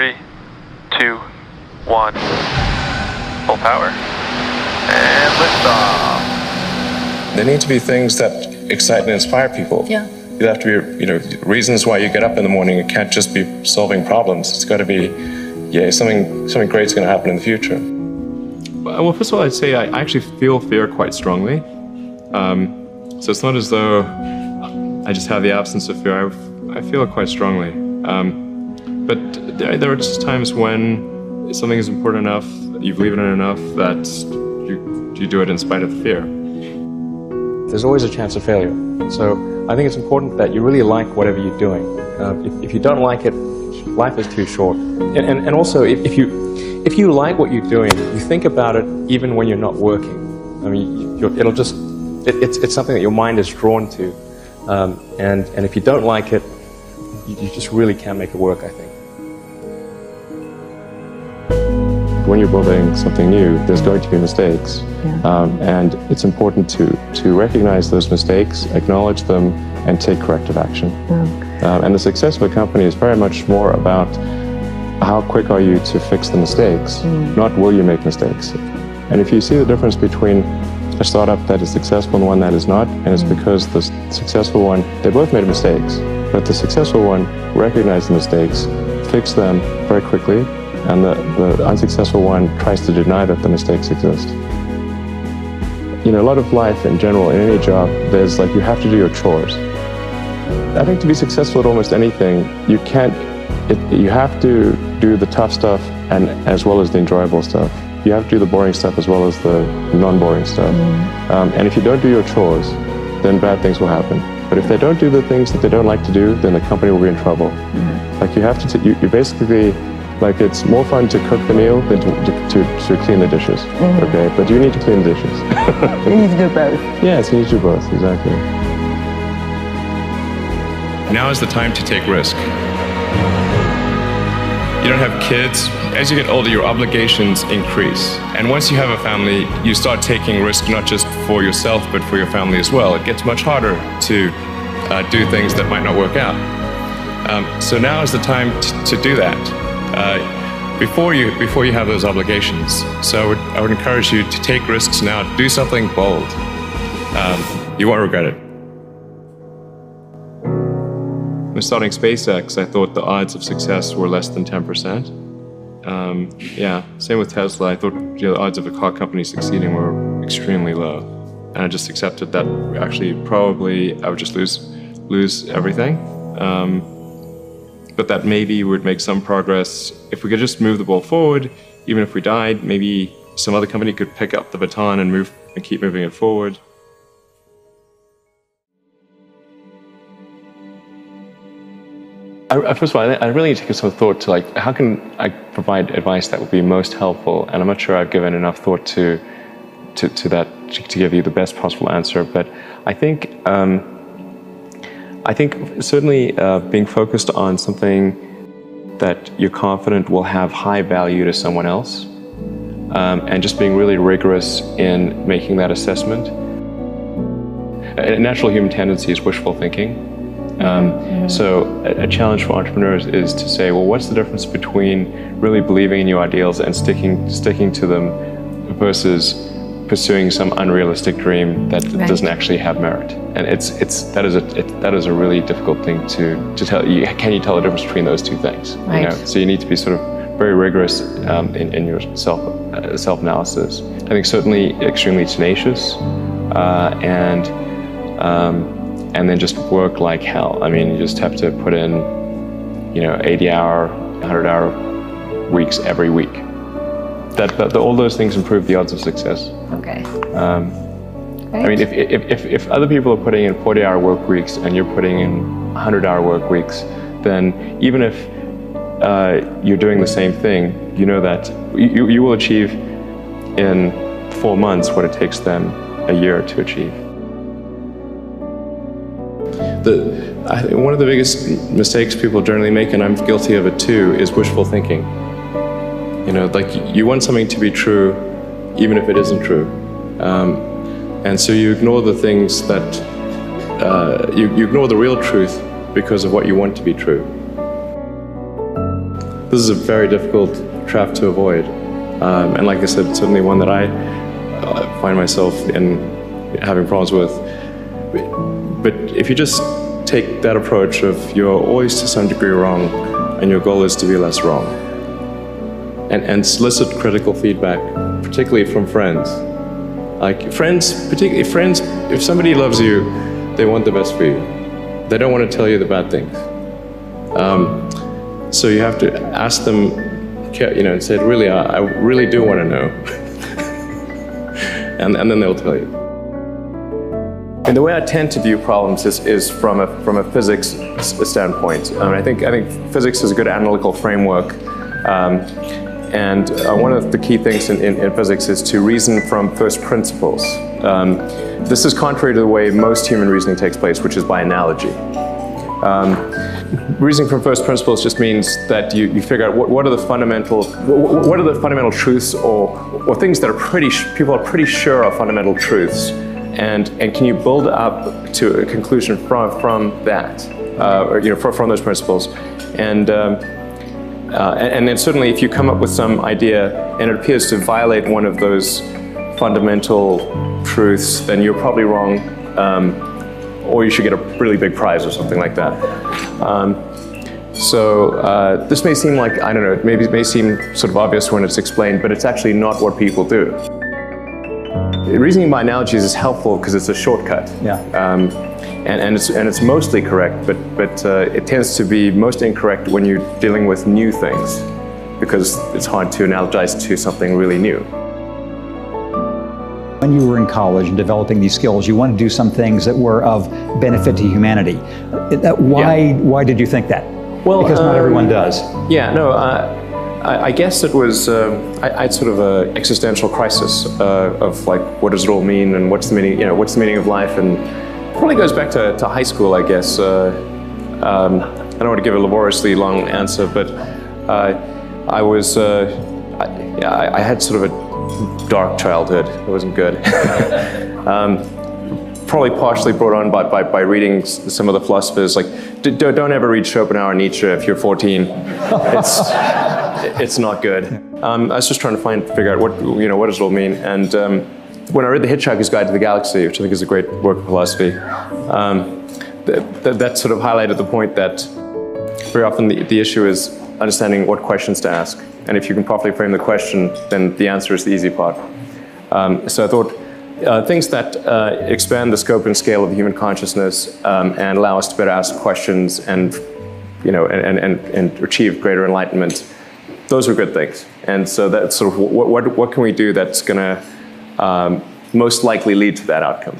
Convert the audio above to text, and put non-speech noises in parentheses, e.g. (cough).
Three, two, one. Full power. And liftoff. There need to be things that excite and inspire people. Yeah. You have to be, you know, reasons why you get up in the morning. It can't just be solving problems. It's got to be, yeah, something something great's going to happen in the future. Well, first of all, I'd say I actually feel fear quite strongly. Um, so it's not as though I just have the absence of fear. I, I feel it quite strongly. Um, but there, are just times when something is important enough, you believe in it enough that you, you do it in spite of the fear. There's always a chance of failure. So I think it's important that you really like whatever you're doing. Uh, if, if you don't like it, life is too short. And, and, and also, if, if, you, if you like what you're doing, you think about it even when you're not working. I mean, it'll just, it, it's, it's something that your mind is drawn to. Um, and, and if you don't like it, you, you just really can't make it work, I think. When you're building something new, there's going to be mistakes. Um, and it's important to, to recognize those mistakes, acknowledge them, and take corrective action. Um, and the success of a company is very much more about how quick are you to fix the mistakes, not will you make mistakes. And if you see the difference between a startup that is successful and one that is not, and it's because the successful one, they both made mistakes, but the successful one recognized the mistakes, fixed them very quickly, and the, the unsuccessful one tries to deny that the mistakes exist. You know, a lot of life in general, in any job, there's like you have to do your chores. I think to be successful at almost anything, you can't, it, you have to do the tough stuff and as well as the enjoyable stuff. You have to do the boring stuff as well as the non-boring stuff. Um, and if you don't do your chores, then bad things will happen. But if they don't do the things that they don't like to do, then the company will be in trouble. Like you have to, t- you, you basically, like it's more fun to cook the meal than to, to, to, to clean the dishes. Okay, but you need to clean the dishes. (laughs) You need to do both. yes, you need to do both, exactly. Now is the time to take risk. You don't have kids. As you get older, your obligations increase. And once you have a family, you start taking risk not just for yourself, but for your family as well. It gets much harder to uh, do things that might not work out. Um, so now is the time t- to do that. Uh, before you, before you have those obligations. So I would, I would encourage you to take risks now. Do something bold. Um, you won't regret it. When starting SpaceX, I thought the odds of success were less than 10%. Um, yeah, same with Tesla. I thought you know, the odds of a car company succeeding were extremely low. And I just accepted that actually probably I would just lose, lose everything. Um, but that maybe we would make some progress. If we could just move the ball forward, even if we died, maybe some other company could pick up the baton and move and keep moving it forward. I, first of all, I, really need to give some thought to like how can I provide advice that would be most helpful, and I'm not sure I've given enough thought to to, to that to give you the best possible answer. But I think um, I think certainly uh, being focused on something that you're confident will have high value to someone else, um, and just being really rigorous in making that assessment. A natural human tendency is wishful thinking. Um, So, a, a challenge for entrepreneurs is to say, well, what's the difference between really believing in your ideals and sticking sticking to them versus pursuing some unrealistic dream that Right. doesn't actually have merit? And it's it's that is a it, that is a really difficult thing to to tell. You, can you tell the difference between those two things? You Right. know? So you need to be sort of very rigorous um, in, in your self uh, self analysis. I think certainly extremely tenacious uh, and um, and then just work like hell. I mean, you just have to put in, you know, 80 hour, 100 hour weeks every week. That, that, all those things improve the odds of success. Okay. Um, Great. I mean, if, if, if, if other people are putting in 40 hour work weeks and you're putting in 100 hour work weeks, then even if uh, you're doing the same thing, you know that you, you will achieve in four months what it takes them a year to achieve. The, I, one of the biggest mistakes people generally make, and I'm guilty of it too, is wishful thinking. You know, like you want something to be true, even if it isn't true. Um, and so you ignore the things that, uh, you, you ignore the real truth because of what you want to be true. this is a very difficult trap to avoid. Um, and like I said, it's certainly one that I uh, find myself in having problems with. But if you just take that approach of you're always to some degree wrong and your goal is to be less wrong, and, and solicit critical feedback, particularly from friends. Like friends, particularly friends, if somebody loves you, they want the best for you. They don't want to tell you the bad things. Um, so you have to ask them, you know, and say, really, I, I really do want to know. (laughs) and, and then they'll tell you. And the way I tend to view problems is, is from a from a physics standpoint. I, mean, I think I think physics is a good analytical framework. Um, and uh, one of the key things in, in, in, physics is to reason from first principles. Um, this is contrary to the way most human reasoning takes place, which is by analogy. Um, reasoning from first principles just means that you, you figure out what, what are the fundamental what are the fundamental truths or, or things that are pretty people are pretty sure are fundamental truths and and can you build up to a conclusion from from that uh, or you know from, from those principles and um, uh, and, and, then certainly if you come up with some idea and it appears to violate one of those fundamental truths, then you're probably wrong, um, or you should get a really big prize or something like that. Um, so uh, this may seem like, I don't know, maybe it may seem sort of obvious when it's explained, but it's actually not what people do. Reasoning by analogies is helpful because it's a shortcut. Yeah. Um, and, and, it's, and it's mostly correct, but, but uh, it tends to be most incorrect when you're dealing with new things because it's hard to analogize to something really new. When you were in college and developing these skills, you wanted to do some things that were of benefit to humanity. Uh, why, yeah. why did you think that? Well, because not um, everyone does. Yeah, no, uh, I, I, guess it was, uh, I, I, had sort of an existential crisis uh, of like, what does it all mean and what's the meaning, you know, what's the meaning of life and Probably goes back to, to high school, I guess. Uh, um, I don't want to give a laboriously long answer, but uh, I was, uh, I, I, had sort of a dark childhood. It wasn't good. (laughs) um, probably partially brought on by, by, by, reading some of the philosophers. Like, don't, don't ever read Schopenhauer and Nietzsche if you're 14. It's, (laughs) it's not good. Um, I was just trying to find, figure out what, you know, what does it all mean? And um, when I read The Hitchhiker's Guide to the Galaxy, which I think is a great work of philosophy, um, th th that sort of highlighted the point that very often the, the issue is understanding what questions to ask. And if you can properly frame the question, then the answer is the easy part. Um, so I thought uh, things that uh, expand the scope and scale of human consciousness um, and allow us to better ask questions and, you know, and, and, and achieve greater enlightenment, those are good things. And so that's sort of what, what, what can we do that's going to um, most likely lead to that outcome.